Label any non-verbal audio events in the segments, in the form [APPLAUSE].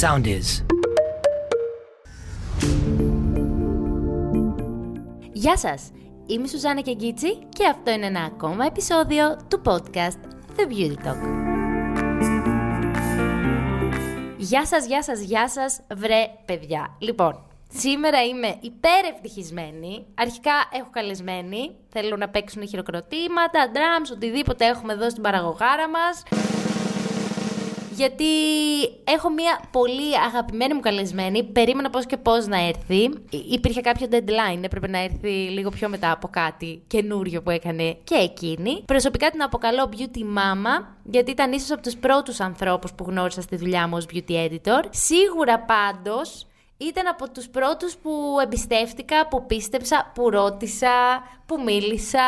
Sound is. Γεια σας! Είμαι η Σουζάννα Κεγκίτσι και αυτό είναι ένα ακόμα επεισόδιο του podcast The Beauty Talk. Γεια σας, γεια σας, γεια σας, βρε παιδιά. Λοιπόν, σήμερα είμαι υπερευτυχισμένη. Αρχικά έχω καλεσμένη. Θέλω να παίξουν χειροκροτήματα, drums, οτιδήποτε έχουμε εδώ στην παραγωγάρα μας γιατί έχω μια πολύ αγαπημένη μου καλεσμένη. Περίμενα πώς και πώς να έρθει. Υπήρχε κάποιο deadline, έπρεπε να έρθει λίγο πιο μετά από κάτι καινούριο που έκανε και εκείνη. Προσωπικά την αποκαλώ Beauty Mama, γιατί ήταν ίσως από τους πρώτους ανθρώπους που γνώρισα στη δουλειά μου ως Beauty Editor. Σίγουρα πάντως ήταν από τους πρώτους που εμπιστεύτηκα, που πίστεψα, που ρώτησα, που μίλησα,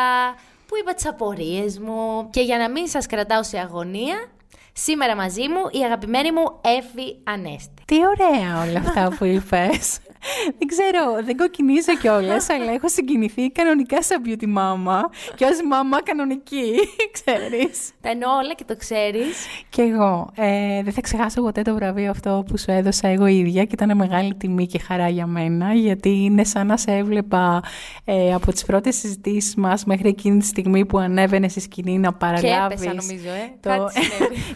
που είπα τις απορίες μου. Και για να μην σας κρατάω σε αγωνία, Σήμερα μαζί μου η αγαπημένη μου Εύη Ανέστη. Τι ωραία όλα αυτά που είπες. Δεν ξέρω, δεν κοκκινίζω κιόλας, [LAUGHS] αλλά έχω συγκινηθεί κανονικά σαν beauty mama και ως μαμά κανονική, [LAUGHS] ξέρεις. Τα εννοώ όλα και το ξέρεις. Κι εγώ. Ε, δεν θα ξεχάσω ποτέ το βραβείο αυτό που σου έδωσα εγώ ίδια και ήταν μεγάλη τιμή και χαρά για μένα, γιατί είναι σαν να σε έβλεπα ε, από τις πρώτες συζητήσεις μας μέχρι εκείνη τη στιγμή που ανέβαινε στη σκηνή να παραλάβει. Και έπεσα, νομίζω, ε. Το...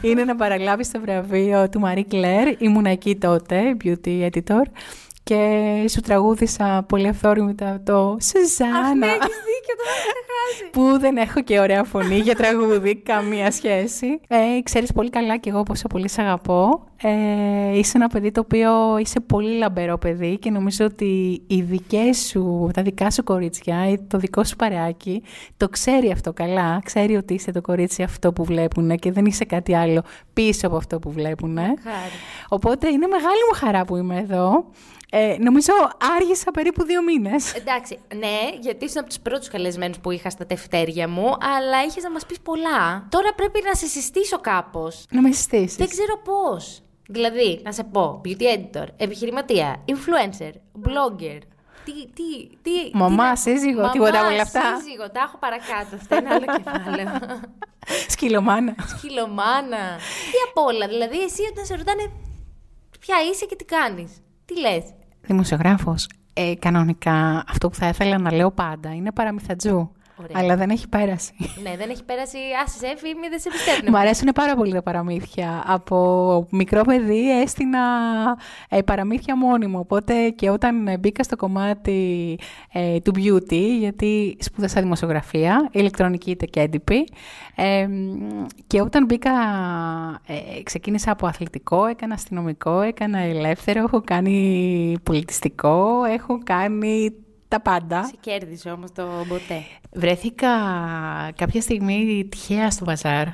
[LAUGHS] είναι να παραλάβεις το βραβείο του Marie Claire. Ήμουν εκεί τότε, beauty editor και σου τραγούδισα πολύ αυθόρμητα το Σουζάνα. Αχ, ναι, έχεις δίκιο, το χάσει. Που δεν έχω και ωραία φωνή για τραγούδι, καμία σχέση. Ε, ξέρεις πολύ καλά και εγώ πόσο πολύ σε αγαπώ. Ε, είσαι ένα παιδί το οποίο είσαι πολύ λαμπερό παιδί και νομίζω ότι οι δικές σου, τα δικά σου κορίτσια, το δικό σου παρεάκι, το ξέρει αυτό καλά. Ξέρει ότι είσαι το κορίτσι αυτό που βλέπουν και δεν είσαι κάτι άλλο πίσω από αυτό που βλέπουν. Οπότε είναι μεγάλη μου χαρά που είμαι εδώ. Ε, νομίζω άργησα περίπου δύο μήνες. Εντάξει, ναι, γιατί ήσουν από τους πρώτους καλεσμένους που είχα στα τευτέρια μου, αλλά είχες να μας πεις πολλά. Τώρα πρέπει να σε συστήσω κάπως. Να με συστήσεις. Δεν ξέρω πώς. Δηλαδή, να σε πω, beauty editor, επιχειρηματία, influencer, blogger. Τι, τι, τι. Μαμά, σύζυγο, τίποτα από όλα αυτά. Σύζυγο, τα έχω παρακάτω. Αυτό είναι άλλο κεφάλαιο. [LAUGHS] Σκυλομάνα. Σκυλομάνα. τι απ' όλα. Δηλαδή, εσύ όταν σε ρωτάνε ποια είσαι και τι κάνεις. Τι λες δημοσιογράφος, ε, κανονικά αυτό που θα ήθελα να λέω πάντα είναι παραμυθατζού. Αλλά δεν έχει πέρασει. Ναι, δεν έχει πέρασει. Άσε, Εύη, μη δεν σε πιστεύω. Μου αρέσουν πάρα πολύ τα παραμύθια. Από μικρό παιδί έστεινα ε, παραμύθια μόνιμο. Οπότε και όταν μπήκα στο κομμάτι ε, του beauty, γιατί σπούδασα δημοσιογραφία, ηλεκτρονική είτε και έντυπη, ε, και όταν μπήκα, ε, ξεκίνησα από αθλητικό, έκανα αστυνομικό, έκανα ελεύθερο, έχω κάνει πολιτιστικό, έχω κάνει τα πάντα. Σε κέρδισε όμως το ποτέ. Βρέθηκα κάποια στιγμή τυχαία στο μπαζάρ,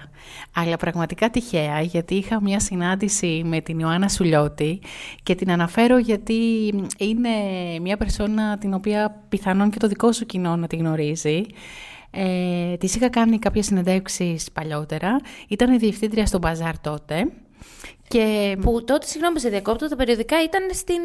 αλλά πραγματικά τυχαία, γιατί είχα μια συνάντηση με την Ιωάννα Σουλιώτη και την αναφέρω γιατί είναι μια περσόνα την οποία πιθανόν και το δικό σου κοινό να τη γνωρίζει. Ε, της είχα κάνει κάποιες συνεντεύξεις παλιότερα, ήταν η διευθύντρια στο μπαζάρ τότε και... Που τότε, συγγνώμη σε διακόπτω, τα περιοδικά ήταν στην,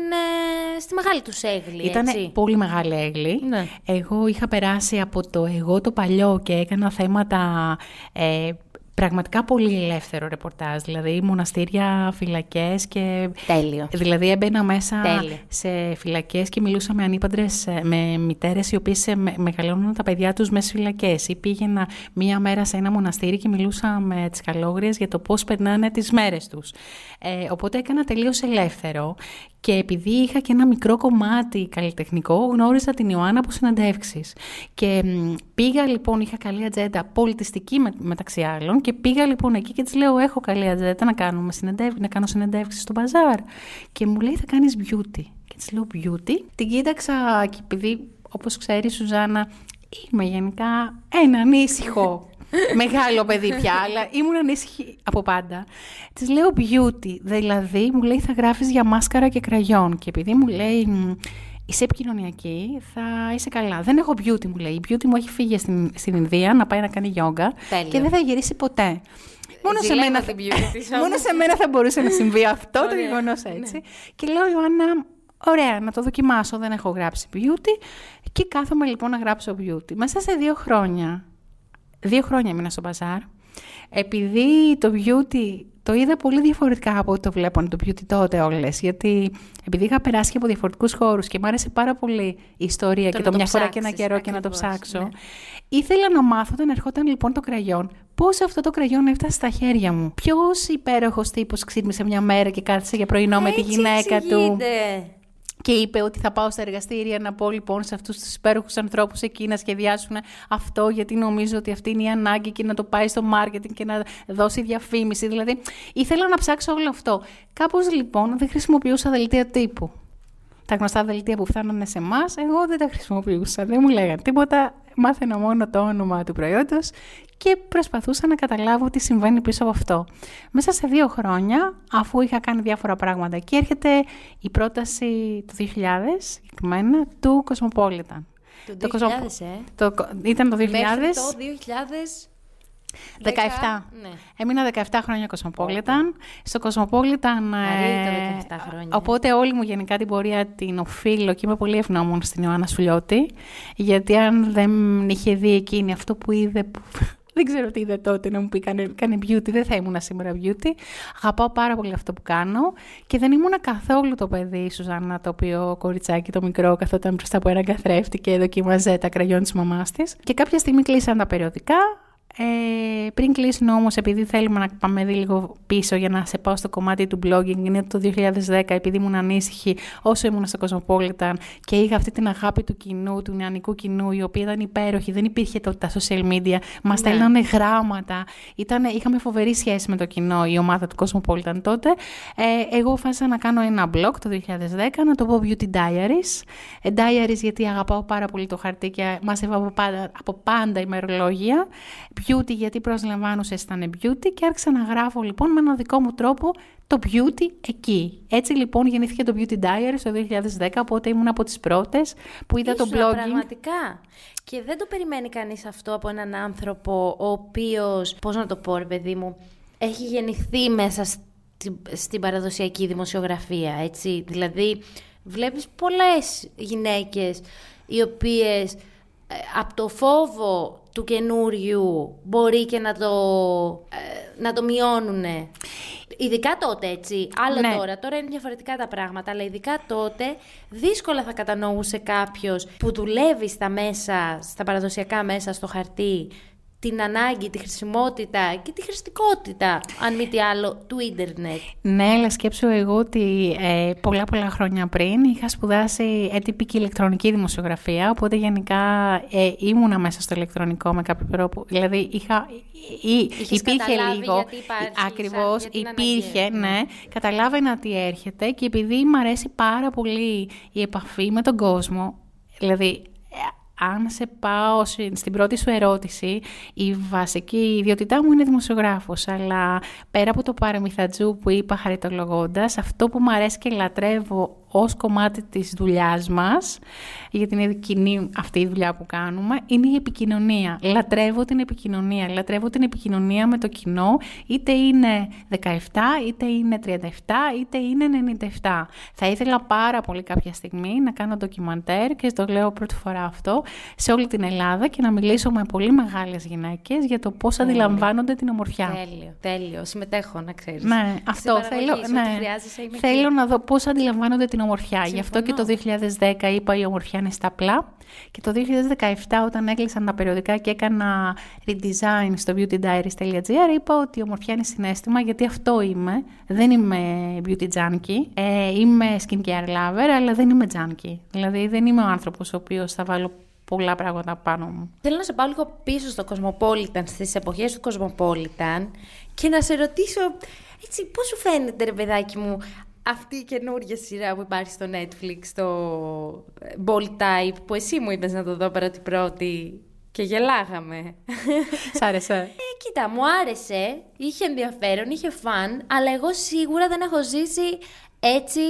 ε, στη μεγάλη τους έγλη. Ήταν πολύ μεγάλη έγλη. Ναι. Εγώ είχα περάσει από το εγώ το παλιό και έκανα θέματα ε, πραγματικά πολύ ελεύθερο ρεπορτάζ. Δηλαδή, μοναστήρια, φυλακές και. Τέλειο. Δηλαδή, έμπαινα μέσα σε φυλακές και μιλούσα με ανήπαντρε, με μητέρες οι οποίες μεγαλώνουν τα παιδιά τους μέσα φυλακές. Ή πήγαινα μία μέρα σε ένα μοναστήρι και μιλούσα με τις καλόγριες για το πώς περνάνε τις μέρες τους. Ε, οπότε έκανα τελείως ελεύθερο και επειδή είχα και ένα μικρό κομμάτι καλλιτεχνικό, γνώρισα την Ιωάννα από συναντεύξει. Και πήγα λοιπόν, είχα καλή ατζέντα πολιτιστική μεταξύ άλλων, και πήγα λοιπόν εκεί και της λέω: Έχω καλή ατζέντα να, κάνουμε να κάνω συνεντεύξεις στο μπαζάρ. Και μου λέει: Θα κάνεις beauty. Και της λέω: Beauty. Την κοίταξα και επειδή, όπως ξέρεις, Σουζάνα, είμαι γενικά ένα ανήσυχο Μεγάλο παιδί πια, αλλά ήμουν ανήσυχη από πάντα. Της λέω beauty, δηλαδή μου λέει θα γράφεις για μάσκαρα και κραγιόν. Και επειδή μου λέει είσαι επικοινωνιακή, θα είσαι καλά. Δεν έχω beauty, μου λέει. Η beauty μου έχει φύγει στην, στην Ινδία να πάει να κάνει γιόγκα και δεν θα γυρίσει ποτέ. Μόνο σε, μένα, θα... [LAUGHS] μόνο σε μένα θα μπορούσε να συμβεί [LAUGHS] αυτό το γεγονός ναι. έτσι. Και λέω, Ιωάννα, ωραία, να το δοκιμάσω. Δεν έχω γράψει beauty. Και κάθομαι λοιπόν να γράψω beauty. Μέσα σε δύο χρόνια Δύο χρόνια έμεινα στο μπαζάρ. Επειδή το beauty το είδα πολύ διαφορετικά από ό,τι το βλέπω το beauty τότε όλες. Γιατί επειδή είχα περάσει από διαφορετικούς χώρους και μου άρεσε πάρα πολύ η ιστορία και το, μια φορά και ένα καιρό και να το ψάξω. Ναι. Ήθελα να μάθω όταν ερχόταν λοιπόν το κραγιόν πώς αυτό το κραγιόν έφτασε στα χέρια μου. Ποιος υπέροχος τύπος ξύπνησε μια μέρα και κάθισε για πρωινό με τη γυναίκα του; Και είπε ότι θα πάω στα εργαστήρια να πω λοιπόν σε αυτούς τους υπέροχους ανθρώπους εκεί να σχεδιάσουν αυτό γιατί νομίζω ότι αυτή είναι η ανάγκη και να το πάει στο marketing και να δώσει διαφήμιση. Δηλαδή ήθελα να ψάξω όλο αυτό. Κάπως λοιπόν δεν χρησιμοποιούσα δελτία τύπου. Τα γνωστά δελτία που φτάνανε σε εμάς, εγώ δεν τα χρησιμοποιούσα. Δεν μου λέγανε τίποτα. Μάθαινα μόνο το όνομα του προϊόντος και προσπαθούσα να καταλάβω τι συμβαίνει πίσω από αυτό. Μέσα σε δύο χρόνια, αφού είχα κάνει διάφορα πράγματα και έρχεται η πρόταση του 2000, συγκεκριμένα, του Cosmopolitan. Το 2000, ε; Το... Ήταν το 2000. Μέχρι το 2000... 17. Ναι. Έμεινα 17 χρόνια Κοσμοπόλιταν. Στο Κοσμοπόλιταν. Ε, το 17 χρόνια. Οπότε όλη μου γενικά την πορεία την οφείλω και είμαι πολύ ευγνώμων στην Ιωάννα Σουλιώτη. Γιατί αν δεν είχε δει εκείνη αυτό που είδε. [LAUGHS] Δεν ξέρω τι είδε τότε να μου πει κάνε, κάνε beauty, δεν θα ήμουν σήμερα beauty. Αγαπάω πάρα πολύ αυτό που κάνω και δεν ήμουν καθόλου το παιδί η Σουζάννα το οποίο κοριτσάκι το μικρό καθόταν μπροστά από έναν καθρέφτη και δοκίμαζε τα κραγιόν της μαμάς της. Και κάποια στιγμή κλείσαν τα περιοδικά, ε, πριν κλείσουν όμως, επειδή θέλουμε να πάμε λίγο πίσω για να σε πάω στο κομμάτι του blogging, είναι το 2010, επειδή ήμουν ανήσυχη όσο ήμουν στο Cosmopolitan και είχα αυτή την αγάπη του κοινού, του νεανικού κοινού, η οποία ήταν υπέροχη, δεν υπήρχε τότε τα social media, μας ναι. στέλνανε γράμματα, Ήτανε, είχαμε φοβερή σχέση με το κοινό, η ομάδα του Cosmopolitan τότε. Ε, εγώ φάσα να κάνω ένα blog το 2010, να το πω Beauty Diaries. Ε, diaries γιατί αγαπάω πάρα πολύ το χαρτί και μάζευα από πάντα, από πάντα ημερολόγια beauty γιατί προσλαμβάνουσες ήταν beauty και άρχισα να γράφω λοιπόν με ένα δικό μου τρόπο το beauty εκεί. Έτσι λοιπόν γεννήθηκε το Beauty Diary το 2010, οπότε ήμουν από τις πρώτες που είδα το blogging. πραγματικά. Και δεν το περιμένει κανείς αυτό από έναν άνθρωπο ο οποίος, πώς να το πω ρε παιδί μου, έχει γεννηθεί μέσα στην, στην παραδοσιακή δημοσιογραφία, έτσι. Δηλαδή βλέπεις πολλές γυναίκες οι οποίες ε, από το φόβο του καινούριου μπορεί και να το, ε, να το μειώνουν. Ειδικά τότε, έτσι. Άλλο ναι. τώρα. Τώρα είναι διαφορετικά τα πράγματα. Αλλά ειδικά τότε δύσκολα θα κατανοούσε κάποιος που δουλεύει στα μέσα, στα παραδοσιακά μέσα, στο χαρτί, την ανάγκη, τη χρησιμότητα και τη χρηστικότητα, αν μη τι άλλο, του ίντερνετ. Ναι, αλλά σκέψω εγώ ότι ε, πολλά πολλά χρόνια πριν είχα σπουδάσει έτυπη και ηλεκτρονική δημοσιογραφία, οπότε γενικά ε, ήμουνα μέσα στο ηλεκτρονικό με κάποιο τρόπο. Δηλαδή είχα, ή, υπήρχε λίγο, ακριβώς, υπήρχε, ναι. ναι, καταλάβαινα τι έρχεται και επειδή μου αρέσει πάρα πολύ η επαφή με τον κόσμο, δηλαδή αν σε πάω στην πρώτη σου ερώτηση, η βασική ιδιότητά μου είναι δημοσιογράφος, αλλά πέρα από το παραμυθατζού που είπα χαριτολογώντας, αυτό που μου αρέσει και λατρεύω ως κομμάτι της δουλειάς μας, γιατί είναι κοινή αυτή η δουλειά που κάνουμε, είναι η επικοινωνία. Λατρεύω την επικοινωνία. Λατρεύω την επικοινωνία με το κοινό, είτε είναι 17, είτε είναι 37, είτε είναι 97. Θα ήθελα πάρα πολύ κάποια στιγμή να κάνω ντοκιμαντέρ και το λέω πρώτη φορά αυτό, σε όλη την Ελλάδα και να μιλήσω με πολύ μεγάλες γυναίκες για το πώς αντιλαμβάνονται την ομορφιά. Τέλειο, τέλειο. Συμμετέχω, να ξέρεις. Ναι, αυτό θέλω, ναι. θέλω να δω πώς αντιλαμβάνονται την ομορφιά. Γι' αυτό και το 2010 είπα η ομορφιά είναι στα απλά. Και το 2017 όταν έκλεισαν τα περιοδικά και έκανα redesign στο beautydiaries.gr είπα ότι η ομορφιά είναι συνέστημα γιατί αυτό είμαι. Δεν είμαι beauty junkie. Ε, είμαι skincare lover αλλά δεν είμαι junkie. Δηλαδή δεν είμαι ο άνθρωπος ο οποίος θα βάλω πολλά πράγματα πάνω μου. Θέλω να σε πάω λίγο πίσω στο Cosmopolitan, στις εποχές του Cosmopolitan και να σε ρωτήσω, έτσι, πώς σου φαίνεται ρε παιδάκι μου αυτή η καινούργια σειρά που υπάρχει στο Netflix, το Bold Type, που εσύ μου είπες να το δω πρώτη πρώτη και γελάγαμε. Σ' άρεσε. Ε, κοίτα, μου άρεσε, είχε ενδιαφέρον, είχε φαν, αλλά εγώ σίγουρα δεν έχω ζήσει έτσι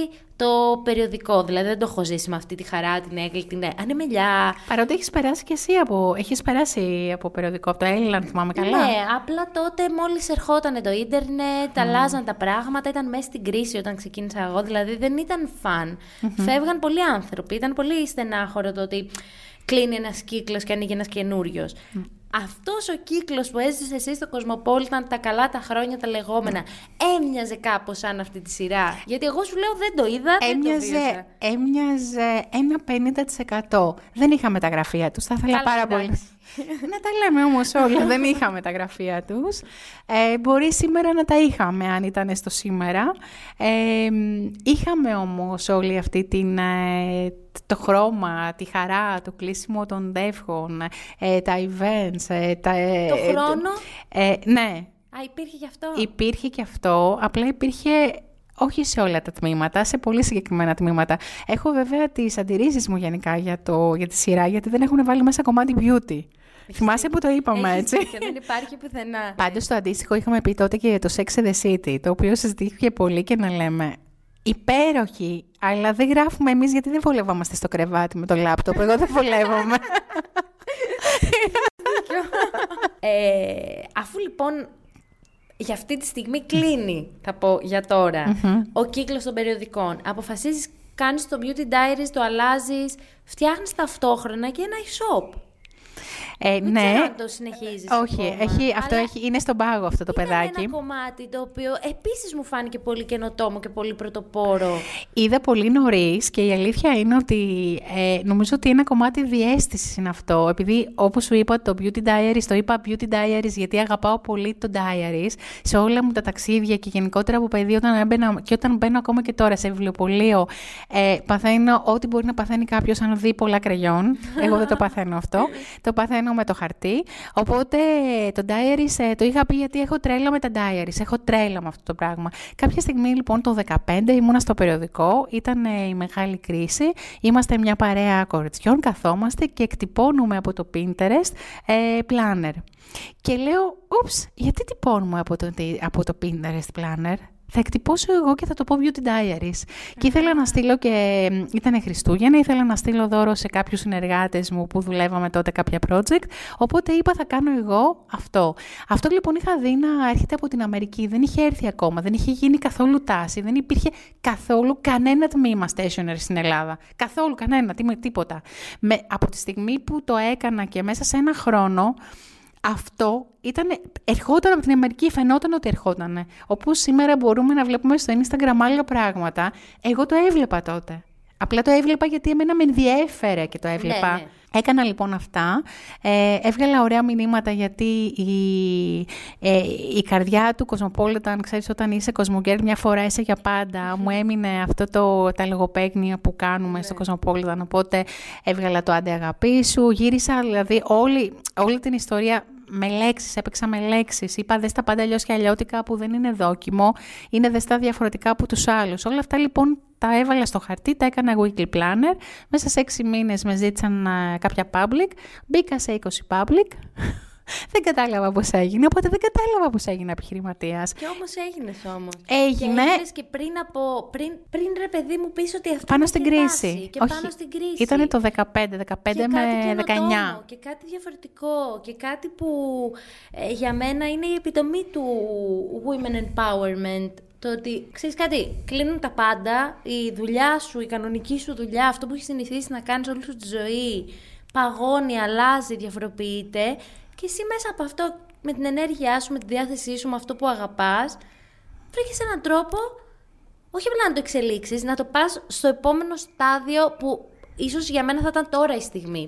το περιοδικό. Δηλαδή δεν το έχω ζήσει με αυτή τη χαρά, την έγκλη, την ανεμελιά. Παρότι έχεις περάσει κι εσύ από. Έχεις περάσει από περιοδικό, από το Έλληνα, αν θυμάμαι καλά. Ναι, απλά τότε μόλις ερχόταν το ίντερνετ, mm. αλλάζαν τα πράγματα, ήταν μέσα στην κρίση όταν ξεκίνησα εγώ. Δηλαδή δεν ήταν φαν. Φεύγαν πολλοί άνθρωποι. Ήταν πολύ στενάχωρο το ότι κλείνει ένας κύκλος και ανοίγει ένας καινούριος. Αυτός ο κύκλος που έζησε εσύ στο Κοσμοπόλιταν τα καλά τα χρόνια τα λεγόμενα, έμοιαζε κάπως σαν αυτή τη σειρά. Γιατί εγώ σου λέω δεν το είδα, έμοιαζε, δεν το Έμοιαζε ένα 50%. Δεν είχα τα γραφεία τους, θα ήθελα πάρα πολύ. [LAUGHS] να τα λέμε όμως όλα, δεν είχαμε τα γραφεία τους. Ε, μπορεί σήμερα να τα είχαμε αν ήταν στο σήμερα. Ε, είχαμε όμως όλη αυτή την, ε, το χρώμα, τη χαρά, το κλείσιμο των δεύχων, ε, τα events. Ε, τα, το χρόνο; ναι. Α, υπήρχε και αυτό; Υπήρχε και αυτό, απλά υπήρχε όχι σε όλα τα τμήματα, σε πολύ συγκεκριμένα τμήματα. Έχω βέβαια τις αντιρρήσεις μου γενικά για, το, για τη σειρά, γιατί δεν έχουν βάλει μέσα κομμάτι beauty. Θυμάσαι που το είπαμε έτσι; Και δεν υπάρχει πουθενά. Πάντως το αντίστοιχο είχαμε πει τότε και για το Sex and the City, το οποίο συζητήθηκε πολύ και να λέμε υπέροχη, αλλά δεν γράφουμε εμείς γιατί δεν βολευόμαστε στο κρεβάτι με το λάπτοπ. Εγώ δεν βολεύομαι. ε, αφού λοιπόν για αυτή τη στιγμή κλείνει, θα πω για τωρα ο κύκλος των περιοδικών. Αποφασίζεις, κάνεις το Beauty Diaries, το αλλάζεις, φτιάχνεις ταυτόχρονα και ένα e-shop. Ε, Δεν ναι. ξέρω αν το συνεχίζεις. Όχι, έχει, αυτό έχει, είναι στον πάγο αυτό το παιδάκι. Είναι ένα κομμάτι το οποίο επίσης μου φάνηκε πολύ καινοτόμο και πολύ πρωτοπόρο. Είδα πολύ νωρίς και η αλήθεια είναι ότι ε, νομίζω ότι ένα κομμάτι διέστησης είναι αυτό. Επειδή όπως σου είπα το Beauty Diaries, το είπα Beauty Diaries γιατί αγαπάω πολύ το Diaries σε όλα μου τα ταξίδια και γενικότερα από παιδί όταν έμπαινα και όταν μπαίνω ακόμα και τώρα σε βιβλιοπωλείο, ε, παθαίνω ό,τι μπορεί να παθαίνει κάποιος αν δει πολλά κραγιόν. Εγώ δεν το παθαίνω αυτό. [LAUGHS] το παθαίνω με το χαρτί. Οπότε το diaries ε, το είχα πει γιατί έχω τρέλα με τα diaries. Έχω τρέλα με αυτό το πράγμα. Κάποια στιγμή λοιπόν το 2015 ήμουνα στο περιοδικό, ήταν ε, η μεγάλη κρίση. Είμαστε μια παρέα κοριτσιών, καθόμαστε και εκτυπώνουμε από το Pinterest ε, planner. Και λέω, ούψ, γιατί τυπώνουμε από το, από το Pinterest planner; Θα εκτυπώσω εγώ και θα το πω Beauty Diaries. Και ήθελα να στείλω και. ήταν Χριστούγεννα, ήθελα να στείλω δώρο σε κάποιους συνεργάτες μου που δουλεύαμε τότε κάποια project. Οπότε είπα θα κάνω εγώ αυτό. Αυτό λοιπόν είχα δει να έρχεται από την Αμερική. Δεν είχε έρθει ακόμα, δεν είχε γίνει καθόλου τάση, δεν υπήρχε καθόλου κανένα τμήμα stationery στην Ελλάδα. Καθόλου κανένα, τίποτα. Με, από τη στιγμή που το έκανα και μέσα σε ένα χρόνο αυτό ήταν, ερχόταν από την Αμερική, φαινόταν ότι ερχόταν. Όπως σήμερα μπορούμε να βλέπουμε στο Instagram άλλα πράγματα. Εγώ το έβλεπα τότε. Απλά το έβλεπα γιατί εμένα με ενδιέφερε και το έβλεπα. Ναι, ναι. Έκανα λοιπόν αυτά, ε, έβγαλα ωραία μηνύματα γιατί η, ε, η καρδιά του Κοσμοπόλιταν, ξέρεις όταν είσαι κοσμογκέρ μια φορά είσαι για πάντα, μου έμεινε αυτό το, τα λογοπαίγνια που κάνουμε στο Κοσμοπόλιταν, οπότε έβγαλα το άντε αγαπή σου, γύρισα δηλαδή όλη, όλη την ιστορία με λέξεις, έπαιξα με λέξεις. Είπα δες τα πάντα αλλιώς και αλλιώτικα που δεν είναι δόκιμο, είναι δες τα διαφορετικά από τους άλλους. Όλα αυτά λοιπόν τα έβαλα στο χαρτί, τα έκανα weekly planner. Μέσα σε έξι μήνες με ζήτησαν uh, κάποια public. Μπήκα σε 20 public. Δεν κατάλαβα πώς έγινε, οπότε δεν κατάλαβα πώς έγινε επιχειρηματίας. Και όμως έγινες όμως. Έγινε. Και και πριν από. Πριν, πριν ρε παιδί μου πεις ότι αυτό. Πάνω στην κρίση. Και Όχι, πάνω στην κρίση. Ήταν το 15, 15 με 19. Και κάτι διαφορετικό. Και κάτι που ε, για μένα είναι η επιτομή του women empowerment. Το ότι, ξέρεις κάτι, κλείνουν τα πάντα, η δουλειά σου, η κανονική σου δουλειά, αυτό που έχεις συνηθίσει να κάνεις όλη σου τη ζωή, παγώνει, αλλάζει, διαφοροποιείται και εσύ μέσα από αυτό, με την ενέργειά σου, με τη διάθεσή σου, με αυτό που αγαπάς, βρήκες έναν τρόπο, όχι απλά να το εξελίξεις, να το πας στο επόμενο στάδιο που ίσως για μένα θα ήταν τώρα η στιγμή.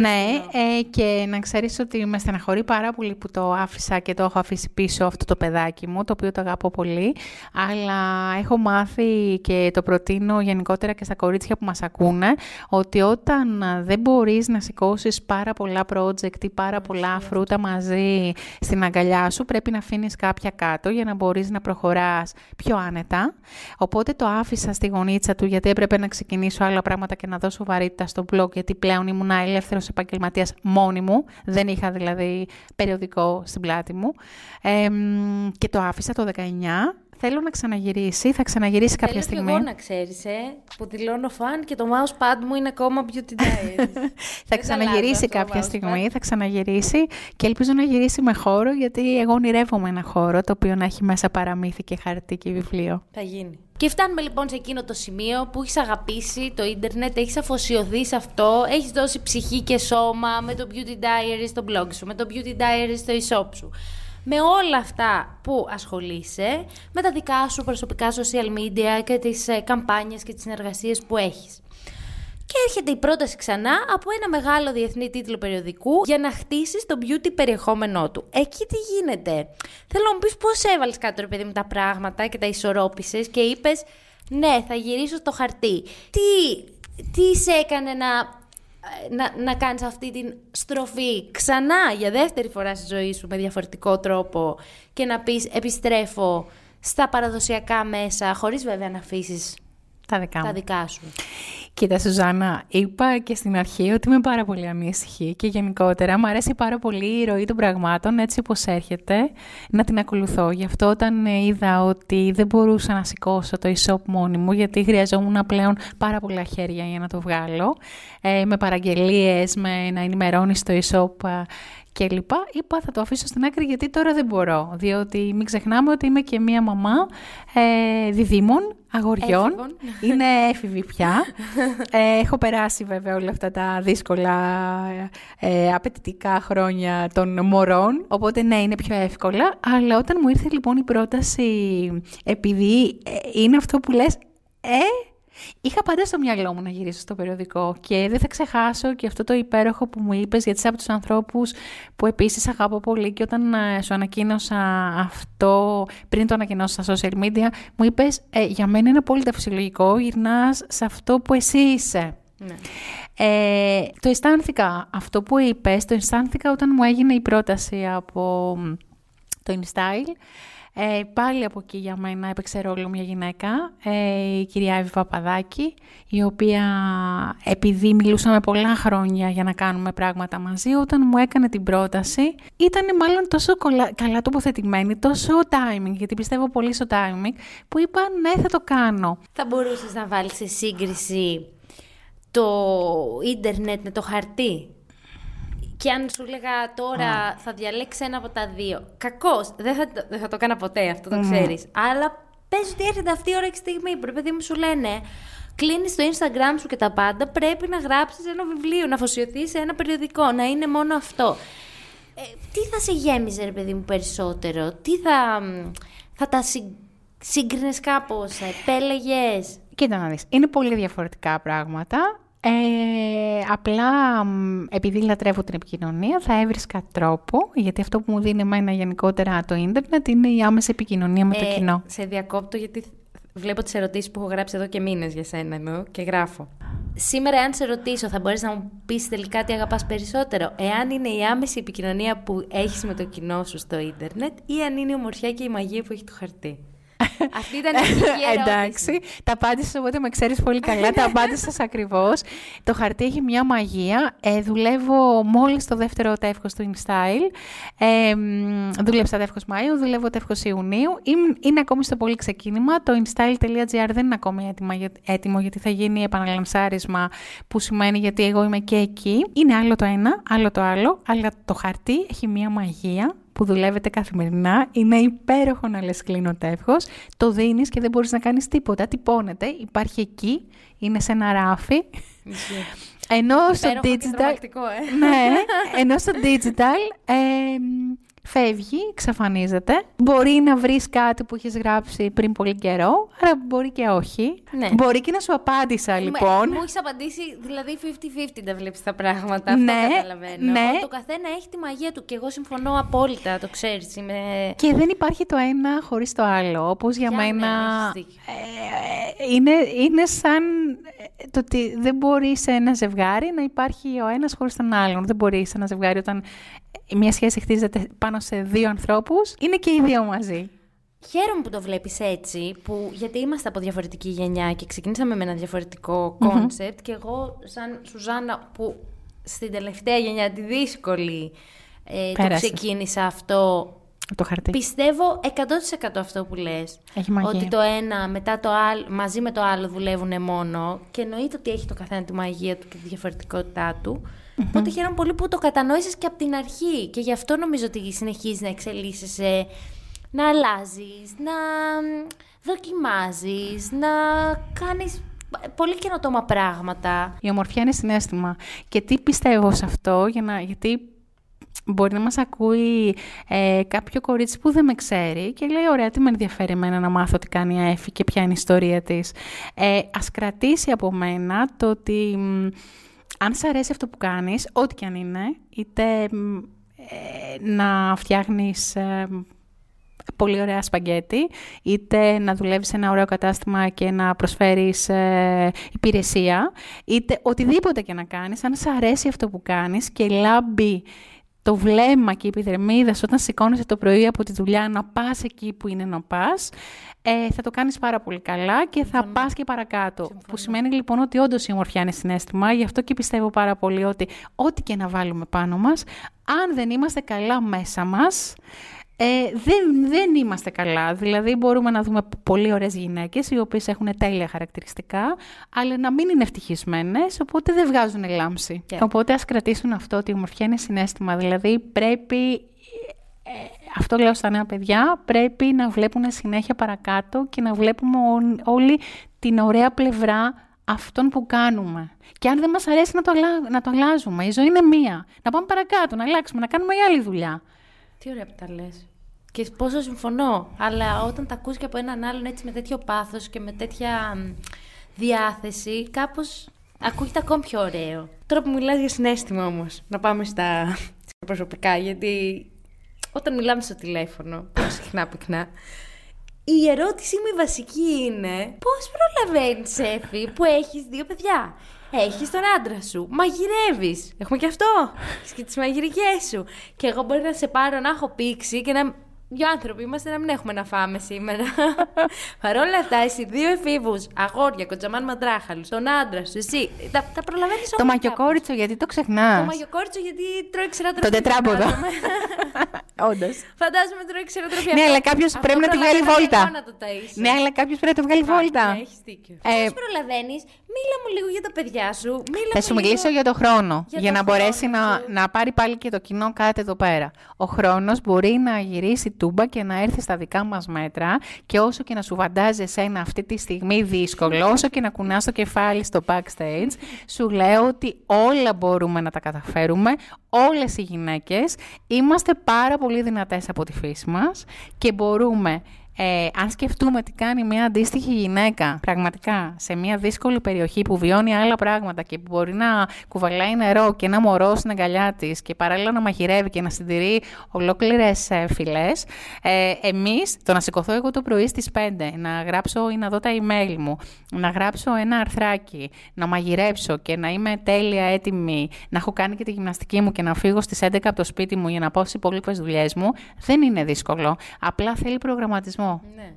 Ναι, ε, και να ξέρεις ότι με στεναχωρεί πάρα πολύ που το άφησα και το έχω αφήσει πίσω αυτό το παιδάκι μου, το οποίο το αγαπώ πολύ, αλλά έχω μάθει και το προτείνω γενικότερα και στα κορίτσια που μας ακούνε, ότι όταν δεν μπορείς να σηκώσεις πάρα πολλά project ή πάρα πολλά φρούτα μαζί στην αγκαλιά σου, πρέπει να αφήνεις κάποια κάτω για να μπορείς να προχωράς πιο άνετα. Οπότε το άφησα στη γωνίτσα του γιατί έπρεπε να ξεκινήσω άλλα πράγματα και να δώσω βαρύτητα στο blog, γιατί πλέον ήμουν ελεύθερος επαγγελματίας μόνη μου, δεν είχα δηλαδή περιοδικό στην πλάτη μου. Ε, και το άφησα το 19 Θέλω να ξαναγυρίσει, θα ξαναγυρίσει Θέλω κάποια και στιγμή. εγώ να ξέρεις, ε, που δηλώνω φαν και το mousepad μου είναι ακόμα beauty diaries. [LAUGHS] θα ξαναγυρίσει κάποια στιγμή, θα ξαναγυρίσει και ελπίζω να γυρίσει με χώρο γιατί εγώ ονειρεύομαι ένα χώρο το οποίο να έχει μέσα παραμύθι και χαρτί και βιβλίο. Θα γίνει. Και φτάνουμε λοιπόν σε εκείνο το σημείο που έχεις αγαπήσει το ίντερνετ, έχεις αφοσιωθεί σε αυτό, έχεις δώσει ψυχή και σώμα με το Beauty Diary στο blog σου, με το Beauty Diary στο e-shop σου. Με όλα αυτά που ασχολείσαι, με τα δικά σου προσωπικά social media και τις ε, καμπάνιες και τις συνεργασίες που έχεις. Και έρχεται η πρόταση ξανά από ένα μεγάλο διεθνή τίτλο περιοδικού για να χτίσεις το beauty περιεχόμενό του. Εκεί τι γίνεται; Θέλω να μου πεις πώς έβαλες κάτω, ρε παιδί μου, τα πράγματα και τα ισορρόπησες και είπες, Ναι, θα γυρίσω στο χαρτί. Τι, τι σε έκανε να, να, να κάνεις αυτή την στροφή ξανά για δεύτερη φορά στη ζωή σου με διαφορετικό τρόπο και να πεις επιστρέφω στα παραδοσιακά μέσα, χωρίς βέβαια να αφήσεις τα δικά, τα δικά σου. Κοίτα, Σουζάννα, είπα και στην αρχή ότι είμαι πάρα πολύ ανήσυχη και γενικότερα μου αρέσει πάρα πολύ η ροή των πραγμάτων έτσι όπως έρχεται να την ακολουθώ. Γι' αυτό όταν είδα ότι δεν μπορούσα να σηκώσω το e-shop μόνη μου γιατί χρειαζόμουν πλέον πάρα πολλά χέρια για να το βγάλω ε, με παραγγελίες, με να ενημερώνεις το e-shop και λοιπά, είπα θα το αφήσω στην άκρη γιατί τώρα δεν μπορώ. Διότι μην ξεχνάμε ότι είμαι και μία μαμά ε, διδήμων, αγοριών. Είναι έφηβη πια. [LAUGHS] ε, έχω περάσει βέβαια όλα αυτά τα δύσκολα ε, απαιτητικά χρόνια των μωρών. Οπότε ναι, είναι πιο εύκολα. Αλλά όταν μου ήρθε λοιπόν η πρόταση, επειδή ε, είναι αυτό που λες, ε, Είχα πάντα στο μυαλό μου να γυρίσω στο περιοδικό και δεν θα ξεχάσω και αυτό το υπέροχο που μου είπες γιατί είσαι από τους ανθρώπους που επίσης αγαπώ πολύ και όταν ε, σου ανακοίνωσα αυτό πριν το ανακοινώσω στα social media μου είπες ε, για μένα είναι απόλυτα φυσιολογικό γυρνάς σε αυτό που εσύ είσαι. Ναι. Ε, το αισθάνθηκα αυτό που είπες, το αισθάνθηκα όταν μου έγινε η πρόταση από το InStyle ε, πάλι από εκεί για μένα έπαιξε ρόλο μια γυναίκα, ε, η κυρία Εύη Παπαδάκη, η οποία επειδή μιλούσαμε πολλά χρόνια για να κάνουμε πράγματα μαζί, όταν μου έκανε την πρόταση, ήταν μάλλον τόσο καλά τοποθετημένη, τόσο timing, γιατί πιστεύω πολύ στο timing, που είπα ναι θα το κάνω. Θα μπορούσες να βάλεις σε σύγκριση το ίντερνετ με το χαρτί; Και αν σου έλεγα τώρα θα διαλέξει ένα από τα δύο. Κακός. Δεν θα, δεν θα το έκανα ποτέ, αυτό το mm. ξέρεις. Αλλά πες ότι έρχεται αυτή η ώρα και στιγμή. Πρέπει παιδί μου σου λένε. Κλείνεις το Instagram σου και τα πάντα. Πρέπει να γράψεις ένα βιβλίο, να αφοσιωθείς σε ένα περιοδικό, να είναι μόνο αυτό. Ε, τι θα σε γέμιζε, ρε παιδί μου, περισσότερο, τι θα, θα τα συ, σύγκρινες κάπως, επέλεγες; Κοίτα να δεις, είναι πολύ διαφορετικά πράγματα. Ε, απλά επειδή λατρεύω την επικοινωνία θα έβρισκα τρόπο, γιατί αυτό που μου δίνει εμένα γενικότερα το ίντερνετ είναι η άμεση επικοινωνία με το ε, κοινό. Σε διακόπτω γιατί βλέπω τις ερωτήσεις που έχω γράψει εδώ και μήνες για σένα εδώ και γράφω. Σήμερα, αν σε ρωτήσω, θα μπορείς να μου πεις τελικά τι αγαπάς περισσότερο. Εάν είναι η άμεση επικοινωνία που έχεις με το κοινό σου στο ίντερνετ ή αν είναι η ομορφιά και η μαγεία που έχει το χαρτί; Αυτή ήταν η ερώτηση. Εντάξει, τα απάντησα, οπότε με ξέρεις πολύ καλά. τα απάντησα [LAUGHS] ακριβώς. Το χαρτί έχει μια μαγεία. Ε, δουλεύω μόλις το δεύτερο τεύχος του InStyle. Ε, δούλεψα τεύχος Μαΐου, δουλεύω τεύχος Ιουνίου. Είναι, είναι ακόμη στο πολύ ξεκίνημα. Το InStyle.gr δεν είναι ακόμη έτοιμο, έτοιμο γιατί θα γίνει επαναλαμψάρισμα που σημαίνει γιατί εγώ είμαι και εκεί. Είναι άλλο το ένα, άλλο το άλλο, αλλά το χαρτί έχει μια μαγεία που δουλεύετε καθημερινά. Είναι υπέροχο να λες κλείνω τεύχος. Το δίνεις και δεν μπορείς να κάνεις τίποτα. Τυπώνεται, υπάρχει εκεί, είναι σε ένα ράφι. ενώ στο digital... Ε. ναι, ενώ στο digital... Ε, φεύγει, εξαφανίζεται. Μπορεί να βρεις κάτι που έχεις γράψει πριν πολύ καιρό, αλλά μπορεί και όχι. Ναι. Μπορεί και να σου απάντησα λοιπόν. Μου έχεις απαντήσει, δηλαδή 50-50 τα βλέπεις τα πράγματα. Αυτό ναι, καταλαβαίνω. Ναι. Το καθένα έχει τη μαγεία του και εγώ συμφωνώ απόλυτα, το ξέρεις. Είμαι... Και δεν υπάρχει το ένα χωρίς το άλλο. Όπως για, μένα. ε, είναι, είναι σαν ε, το ότι δεν μπορεί σε ένα ζευγάρι να υπάρχει ο ένας χωρίς τον άλλον. Δεν μπορεί σε ένα ζευγάρι όταν μια σχέση χτίζεται πάνω σε δύο ανθρώπους, είναι και οι δύο μαζί. Χαίρομαι που το βλέπεις έτσι, που, γιατί είμαστε από διαφορετική γενιά και ξεκινήσαμε με ένα διαφορετικό concept και εγώ σαν Σουζάννα που στην τελευταία γενιά τη δύσκολη ε, το ξεκίνησα αυτό το χαρτί. Πιστεύω 100% αυτό που λες. Έχει μαγεία. Ότι το ένα μετά το άλλο, μαζί με το άλλο δουλεύουν μόνο. Και εννοείται ότι έχει το καθένα τη μαγεία του και τη διαφορετικότητά του. Mm-hmm. Οπότε χαίρομαι πολύ που το κατανόησες και από την αρχή. Και γι' αυτό νομίζω ότι συνεχίζεις να εξελίσσεσαι, να αλλάζεις, να δοκιμάζεις, να κάνεις πολύ καινοτόμα πράγματα. Η ομορφιά είναι συνέστημα. Και τι πιστεύω σε αυτό, για να, γιατί μπορεί να μας ακούει ε, κάποιο κορίτσι που δεν με ξέρει και λέει ωραία τι με ενδιαφέρει εμένα να μάθω τι κάνει η Έφη και ποια είναι η ιστορία της. Ε, ας κρατήσει από μένα το ότι αν σ' αρέσει αυτό που κάνεις, ό,τι και αν είναι, είτε ε, να φτιάχνεις ε, πολύ ωραία σπαγκέτι, είτε να δουλεύεις σε ένα ωραίο κατάστημα και να προσφέρεις ε, υπηρεσία, είτε οτιδήποτε και να κάνεις, αν σ' αρέσει αυτό που κάνεις και λάμπει το βλέμμα και η επιδερμίδα όταν σηκώνεσαι το πρωί από τη δουλειά να πας εκεί που είναι να πας, ε, θα το κάνεις πάρα πολύ καλά και θα πα πας και παρακάτω. Που σημαίνει λοιπόν ότι όντως η ομορφιά είναι συνέστημα, γι' αυτό και πιστεύω πάρα πολύ ότι ό,τι και να βάλουμε πάνω μας, αν δεν είμαστε καλά μέσα μας, ε, δεν, δεν είμαστε καλά. Δηλαδή μπορούμε να δούμε πολύ ωραίες γυναίκες οι οποίες έχουν τέλεια χαρακτηριστικά, αλλά να μην είναι ευτυχισμένες, οπότε δεν βγάζουν λάμψη. Yeah. Οπότε ας κρατήσουν αυτό ότι η ομορφιά είναι συνέστημα. Δηλαδή πρέπει, ε, αυτό λέω στα νέα παιδιά, πρέπει να βλέπουν συνέχεια παρακάτω και να βλέπουμε όλοι την ωραία πλευρά αυτών που κάνουμε. Και αν δεν μας αρέσει να το, να το αλλάζουμε. Η ζωή είναι μία. Να πάμε παρακάτω, να αλλάξουμε, να κάνουμε άλλη δουλειά. Τι ωραία που τα λες. Και πόσο συμφωνώ. Αλλά όταν τα ακούς και από έναν άλλον έτσι με τέτοιο πάθος και με τέτοια διάθεση, κάπως ακούγεται ακόμη πιο ωραίο. Τώρα που μιλάς για συνέστημα όμως, να πάμε στα προσωπικά, γιατί όταν μιλάμε στο τηλέφωνο, πολύ συχνά πυκνά, η ερώτησή μου η βασική είναι πώς προλαβαίνεις, Εφη, που έχεις δύο παιδιά; Έχεις τον άντρα σου. Μαγειρεύεις. Έχουμε και αυτό. Έχεις και τις μαγειρικές σου. Και εγώ μπορεί να σε πάρω να έχω πήξει και να Δύο άνθρωποι είμαστε να μην έχουμε να φάμε σήμερα. [LAUGHS] Παρ' όλα αυτά, εσύ δύο εφήβους, αγόρια, κοτζαμάν μαντράχαλους, τον άντρα σου, εσύ. Τα, τα προλαβαίνεις όλα. Το μαγιοκόριτσο, γιατί το ξεχνάς. Το μαγιοκόριτσο, γιατί τρώει ξεράτροφια. Το τετράποδο. [LAUGHS] Όντως. Φαντάζομαι τρώει ξεράτροφια. Ναι, αλλά κάποιος πρέπει να τη βγάλει βόλτα. Ναι, αλλά κάποιος πρέπει να τη βγάλει βόλτα. Έχεις δίκιο. Ε, Πώς προλαβαίνεις, μίλα μου λίγο για τα παιδιά σου. Θα σου μιλήσω για το χρόνο. Για να μπορέσει να πάρει πάλι και το κοινό κάτι εδώ πέρα. Ο χρόνος μπορεί να γυρίσει τούμπα και να έρθει στα δικά μας μέτρα και όσο και να σου φαντάζει εσένα αυτή τη στιγμή δύσκολο, όσο και να κουνάς το κεφάλι στο backstage, σου λέω ότι όλα μπορούμε να τα καταφέρουμε, όλες οι γυναίκες είμαστε πάρα πολύ δυνατές από τη φύση μας και μπορούμε ε, αν σκεφτούμε τι κάνει μια αντίστοιχη γυναίκα πραγματικά σε μια δύσκολη περιοχή που βιώνει άλλα πράγματα και που μπορεί να κουβαλάει νερό και ένα μωρό στην αγκαλιά της και παράλληλα να μαγειρεύει και να συντηρεί ολόκληρες ε, φυλές, ε, εμείς το να σηκωθώ εγώ το πρωί στις 5, να γράψω ή να δω τα email μου, να γράψω ένα αρθράκι, να μαγειρέψω και να είμαι τέλεια έτοιμη, να έχω κάνει και τη γυμναστική μου και να φύγω στις 11 από το σπίτι μου για να πάω στι υπόλοιπες δουλειές μου, δεν είναι δύσκολο. Απλά θέλει προγραμματισμό. Ναι.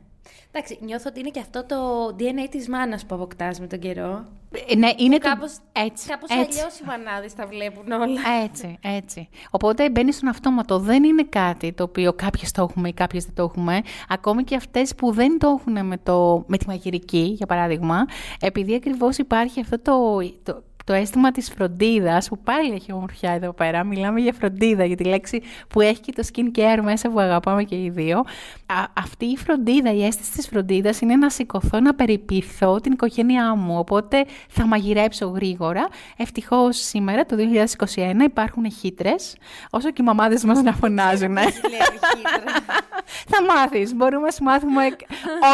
Εντάξει, νιώθω ότι είναι και αυτό το DNA της μάνας που αποκτάς με τον καιρό. Ε, ναι, είναι το... κάπως, έτσι. Κάπως έτσι. αλλιώς οι μανάδες τα βλέπουν όλα. Έτσι, έτσι. Οπότε μπαίνει στον αυτόματο. Δεν είναι κάτι το οποίο κάποιες το έχουμε ή κάποιες δεν το έχουμε. Ακόμη και αυτές που δεν το έχουν με, το, με τη μαγειρική, για παράδειγμα, επειδή ακριβώς υπάρχει αυτό το, το το αίσθημα της φροντίδας, που πάλι έχει ομορφιά εδώ πέρα, μιλάμε για φροντίδα, για τη λέξη που έχει και το skincare μέσα που αγαπάμε και οι δύο. Α, αυτή η φροντίδα, η αίσθηση της φροντίδας είναι να σηκωθώ, να περιποιηθώ την οικογένειά μου, οπότε θα μαγειρέψω γρήγορα. Ευτυχώς σήμερα, το 2021, υπάρχουν χύτρες, όσο και οι μαμάδες μας να φωνάζουν. [LAUGHS] θα μάθεις, μπορούμε να σου μάθουμε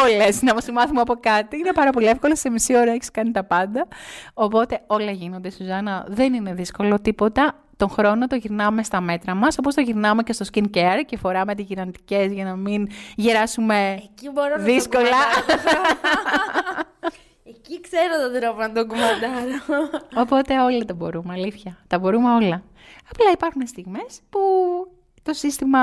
όλες, να σου μάθουμε από κάτι. Είναι πάρα πολύ εύκολο, σε μισή ώρα έχεις κάνει τα πάντα. Οπότε όλα γίνονται, Σουζάνα. Δεν είναι δύσκολο τίποτα. Τον χρόνο το γυρνάμε στα μέτρα μας, όπως το γυρνάμε και στο skincare και φοράμε αντιγυραντικές για να μην γεράσουμε Εκεί μπορώ δύσκολα. Εκεί ξέρω τον τρόπο να το κουμαντάρω. Οπότε όλα τα μπορούμε, αλήθεια. Τα μπορούμε όλα. Απλά υπάρχουν στιγμές που το σύστημα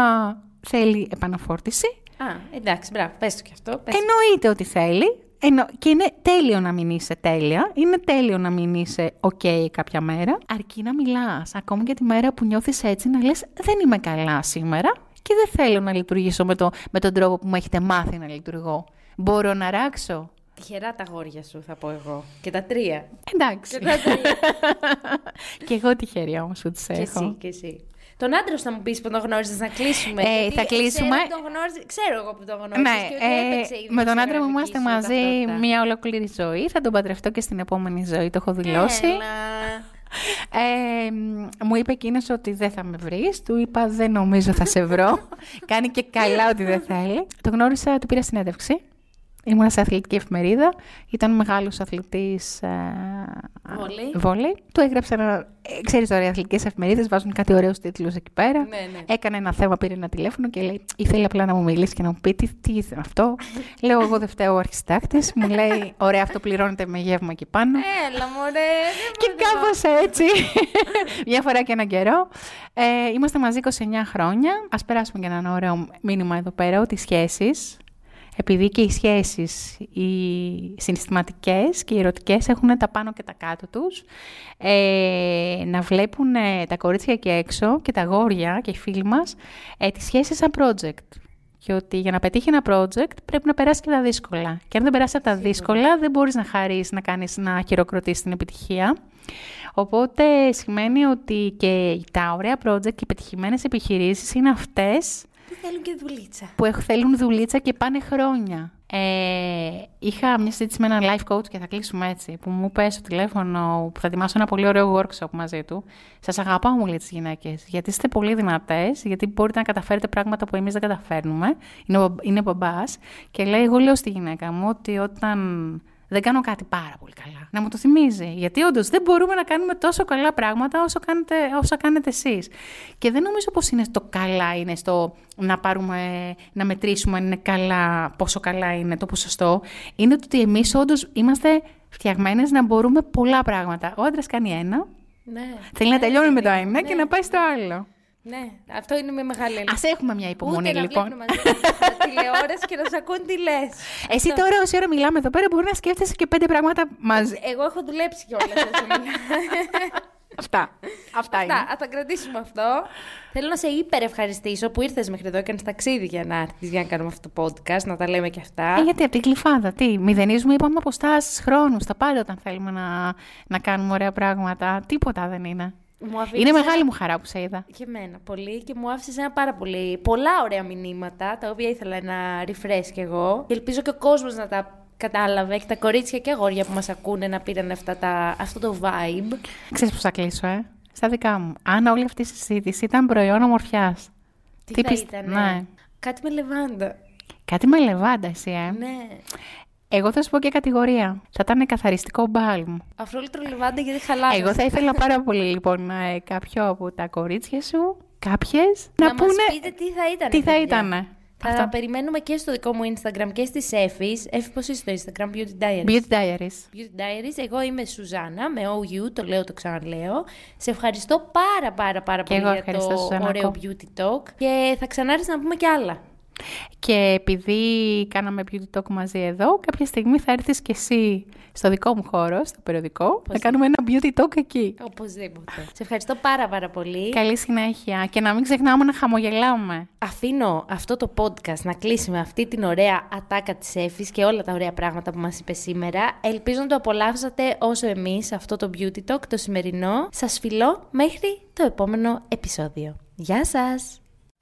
θέλει επαναφόρτιση. Α, εντάξει, μπράβο, πες το κι αυτό. Πες Εννοείται ότι θέλει. Εννο... Και είναι τέλειο να μην είσαι τέλεια. Είναι τέλειο να μην είσαι ok κάποια μέρα. Αρκεί να μιλάς. Ακόμα και τη μέρα που νιώθεις έτσι να λες δεν είμαι καλά σήμερα. και δεν θέλω να λειτουργήσω με, το, με τον τρόπο που μου έχετε μάθει να λειτουργώ. Μπορώ να ράξω; Τυχερά τα γόρια σου, θα πω εγώ. Και τα τρία. Εντάξει. Και τα τρία. [LAUGHS] και εγώ τυχερή όμως που τις έχω. Και εσύ, και εσύ. Τον άντρα θα μου πεις που τον γνώριζες να κλείσουμε. Ε, θα κλείσουμε. Ξέρω, τον γνώριζε, ξέρω εγώ που τον γνώριζες. Ναι, ε, με τον άντρα μου είμαστε μαζί μία ολόκληρη ζωή. Θα τον παντρευτώ και στην επόμενη ζωή. Το έχω δηλώσει. Ε, μου είπε εκείνος ότι δεν θα με βρεις. Του είπα δεν νομίζω θα σε βρω. [LAUGHS] Κάνει και καλά ότι δεν θέλει. Το γνώρισα, του πήρα συνέντευξη. Ήμουν σε αθλητική εφημερίδα. Ήταν μεγάλος αθλητής. Ε, βόλεϊ. Του έγραψε ένα. Ε, Ξέρεις τώρα, οι αθλητικές εφημερίδες βάζουν κάτι ωραίους τίτλους εκεί πέρα. Ναι, ναι. Έκανε ένα θέμα, πήρε ένα τηλέφωνο και λέει: Ήθελε απλά να μου μιλήσει και να μου πει τι, τι ήθελε αυτό. Λέω: Εγώ δεν φταίω ο αρχιστάκτης. μου λέει: Ωραία, αυτό πληρώνεται με γεύμα εκεί πάνω. Έλα, μωρέ. και κάπως έτσι. Μια φορά και έναν καιρό. Ε, είμαστε μαζί 29 χρόνια. Α περάσουμε και ένα ωραίο μήνυμα εδώ πέρα ότι σχέσεις επειδή και οι σχέσεις, οι συναισθηματικές και οι ερωτικές έχουν τα πάνω και τα κάτω τους, ε, να βλέπουν ε, τα κορίτσια εκεί έξω και τα γόρια και οι φίλοι μας ε, τις σχέσεις σαν project. Και ότι για να πετύχει ένα project πρέπει να περάσει και τα δύσκολα. Και αν δεν περάσει τα δύσκολα, δεν μπορείς να χαρείς, να κάνεις, να χειροκροτήσεις την επιτυχία. Οπότε σημαίνει ότι και τα ωραία project και οι πετυχημένες επιχειρήσεις είναι αυτές που θέλουν και δουλίτσα. Που θέλουν δουλίτσα και πάνε χρόνια. Ε, είχα μια συζήτηση με έναν life coach και θα κλείσουμε έτσι. Που μου είπε στο τηλέφωνο που θα ετοιμάσω ένα πολύ ωραίο workshop μαζί του. Σας αγαπάω, μου λέει τις γυναίκες. Γιατί είστε πολύ δυνατές, γιατί μπορείτε να καταφέρετε πράγματα που εμείς δεν καταφέρνουμε. Είναι, είναι μπαμπάς. Και λέει, εγώ λέω στη γυναίκα μου ότι όταν δεν κάνω κάτι πάρα πολύ καλά. Να μου το θυμίζει. Γιατί όντως δεν μπορούμε να κάνουμε τόσο καλά πράγματα όσο κάνετε, όσα κάνετε εσείς. Και δεν νομίζω πως είναι στο καλά, είναι στο να πάρουμε, να μετρήσουμε αν είναι καλά, πόσο καλά είναι το ποσοστό. Είναι ότι εμείς όντως είμαστε φτιαγμένες να μπορούμε πολλά πράγματα. Ο άντρας κάνει ένα. Ναι. Θέλει να τελειώνει με το ένα ναι. και να πάει στο άλλο. Ναι, αυτό είναι μια μεγάλη Α έχουμε μια υπομονή Ούτε λοιπόν. Να μαζί [LAUGHS] τηλεόραση και να σε ακούν τι λες. Εσύ τώρα, όση ώρα μιλάμε εδώ πέρα, μπορεί να σκέφτεσαι και πέντε πράγματα μαζί. Εγώ έχω δουλέψει κιόλας [LAUGHS] Αυτά. Αυτά είναι. Αυτά. Θα κρατήσουμε αυτό. Θέλω να σε υπερευχαριστήσω που ήρθες μέχρι εδώ, έκανε ταξίδι για να έρθεις για να κάνουμε αυτό το podcast, να τα λέμε και αυτά. Ε, γιατί από την κλειφάδα, τι, μηδενίζουμε, είπαμε αποστάσεις χρόνους. Τα πάντα όταν θέλουμε να, να κάνουμε ωραία πράγματα. Τίποτα δεν είναι. Είναι μεγάλη μου χαρά που σε είδα. Και εμένα πολύ και μου άφησες ένα πάρα πολύ. πολλά ωραία μηνύματα τα οποία ήθελα να refresh κι εγώ. Και ελπίζω και ο κόσμος να τα κατάλαβε και τα κορίτσια και αγόρια που μας ακούνε να πήραν αυτά τα, αυτό το vibe. Ξέρεις πώ θα κλείσω, ε; Στα δικά μου. Αν όλη αυτή η συζήτηση ήταν προϊόν ομορφιάς. Τι, Τι θα πιστε... ήταν, ναι. Κάτι με λεβάντα. Κάτι με λεβάντα, εσύ, ε; Ναι. Εγώ θα σου πω και κατηγορία. Θα ήταν καθαριστικό μπάλμ. Αφρόλυτρο λεβάντα γιατί χαλάει. Εγώ θα ήθελα πάρα πολύ λοιπόν ε, κάποιο από τα κορίτσια σου, κάποιες, να, να πούνε. Μας πείτε τι θα ήταν. Τι θα ήταν. Θα Αυτό. περιμένουμε και στο δικό μου Instagram και στις Εφη. Εφη, πώς είσαι στο Instagram, Beauty Diaries. Beauty Diaries. Beauty Diaries. Εγώ είμαι Σουζάνα, με OU, το λέω, το ξαναλέω. Σε ευχαριστώ πάρα πάρα πάρα πολύ για το Σουζάνα, ωραίο Beauty Talk. Και θα ξανάρθεις να πούμε κι άλλα. Και επειδή κάναμε beauty talk μαζί εδώ, κάποια στιγμή θα έρθεις και εσύ στο δικό μου χώρο, στο περιοδικό, να κάνουμε ένα beauty talk εκεί. Οπωσδήποτε. Σε ευχαριστώ πάρα πάρα πολύ. Καλή συνέχεια και να μην ξεχνάμε να χαμογελάμε. Αφήνω αυτό το podcast να κλείσει με αυτή την ωραία ατάκα της Εφης και όλα τα ωραία πράγματα που μας είπε σήμερα. Ελπίζω να το απολαύσατε όσο εμείς αυτό το beauty talk το σημερινό. Σας φιλώ μέχρι το επόμενο επεισόδιο. Γεια σας!